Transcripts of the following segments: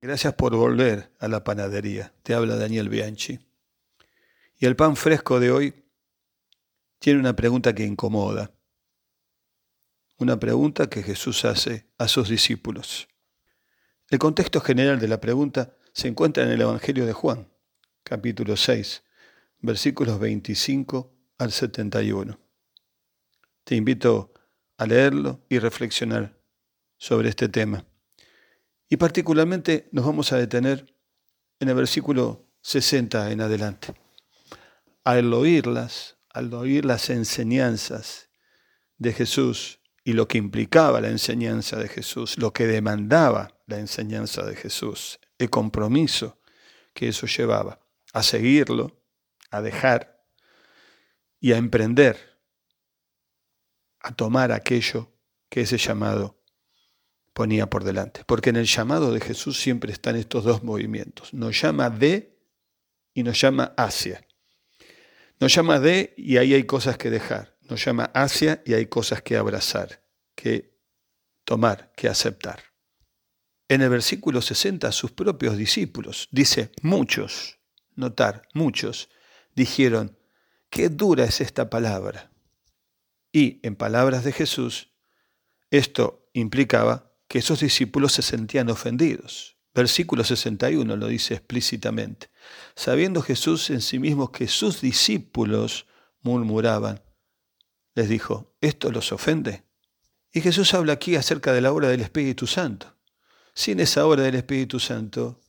Gracias por volver a la panadería. Te habla Daniel Bianchi. Y el pan fresco de hoy tiene una pregunta que incomoda. Una pregunta que Jesús hace a sus discípulos. El contexto general de la pregunta se encuentra en el Evangelio de Juan, capítulo 6, versículos 25 al 71. Te invito a leerlo y reflexionar sobre este tema. Y particularmente nos vamos a detener en el versículo 60 en adelante. Al oírlas, al oír las enseñanzas de Jesús y lo que implicaba la enseñanza de Jesús, lo que demandaba la enseñanza de Jesús, el compromiso que eso llevaba, a seguirlo, a dejar y a emprender, a tomar aquello que ese llamado ponía por delante. Porque en el llamado de Jesús siempre están estos dos movimientos. Nos llama de y nos llama hacia. Nos llama de y ahí hay cosas que dejar. Nos llama hacia y hay cosas que abrazar, que tomar, que aceptar. En el versículo 60, sus propios discípulos, dice, muchos, notar, muchos, dijeron, qué dura es esta palabra. Y en palabras de Jesús, esto implicaba que esos discípulos se sentían ofendidos. Versículo 61 lo dice explícitamente. Sabiendo Jesús en sí mismo que sus discípulos murmuraban, les dijo, ¿esto los ofende? Y Jesús habla aquí acerca de la obra del Espíritu Santo. Sin esa obra del Espíritu Santo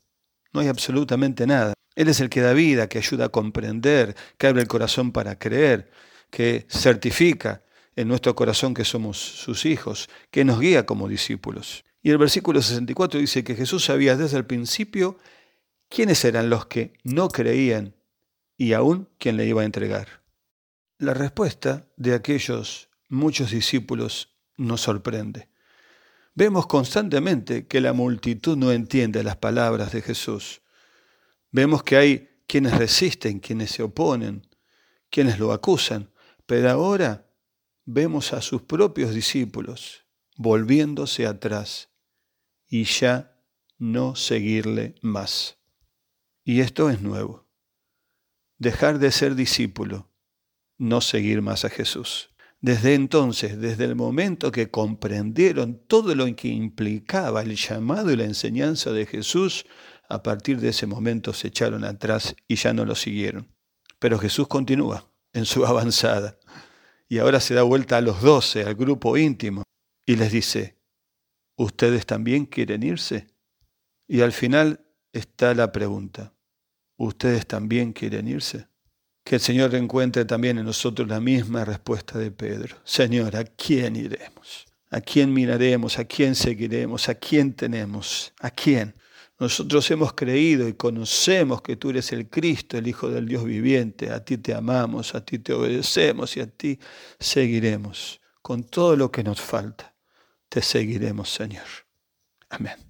no hay absolutamente nada. Él es el que da vida, que ayuda a comprender, que abre el corazón para creer, que certifica, en nuestro corazón que somos sus hijos, que nos guía como discípulos. Y el versículo 64 dice que Jesús sabía desde el principio quiénes eran los que no creían y aún quién le iba a entregar. La respuesta de aquellos muchos discípulos nos sorprende. Vemos constantemente que la multitud no entiende las palabras de Jesús. Vemos que hay quienes resisten, quienes se oponen, quienes lo acusan, pero ahora vemos a sus propios discípulos volviéndose atrás y ya no seguirle más. Y esto es nuevo. Dejar de ser discípulo, no seguir más a Jesús. Desde entonces, desde el momento que comprendieron todo lo que implicaba el llamado y la enseñanza de Jesús, a partir de ese momento se echaron atrás y ya no lo siguieron. Pero Jesús continúa en su avanzada y ahora se da vuelta a los doce, al grupo íntimo, y les dice, ¿ustedes también quieren irse? Y al final está la pregunta, ¿ustedes también quieren irse? Que el Señor encuentre también en nosotros la misma respuesta de Pedro. Señor, ¿a quién iremos? ¿A quién miraremos? ¿A quién seguiremos? ¿A quién tenemos? ¿A quién? Nosotros hemos creído y conocemos que tú eres el Cristo, el Hijo del Dios viviente. A ti te amamos, a ti te obedecemos y a ti seguiremos. Con todo lo que nos falta, te seguiremos, Señor. Amén.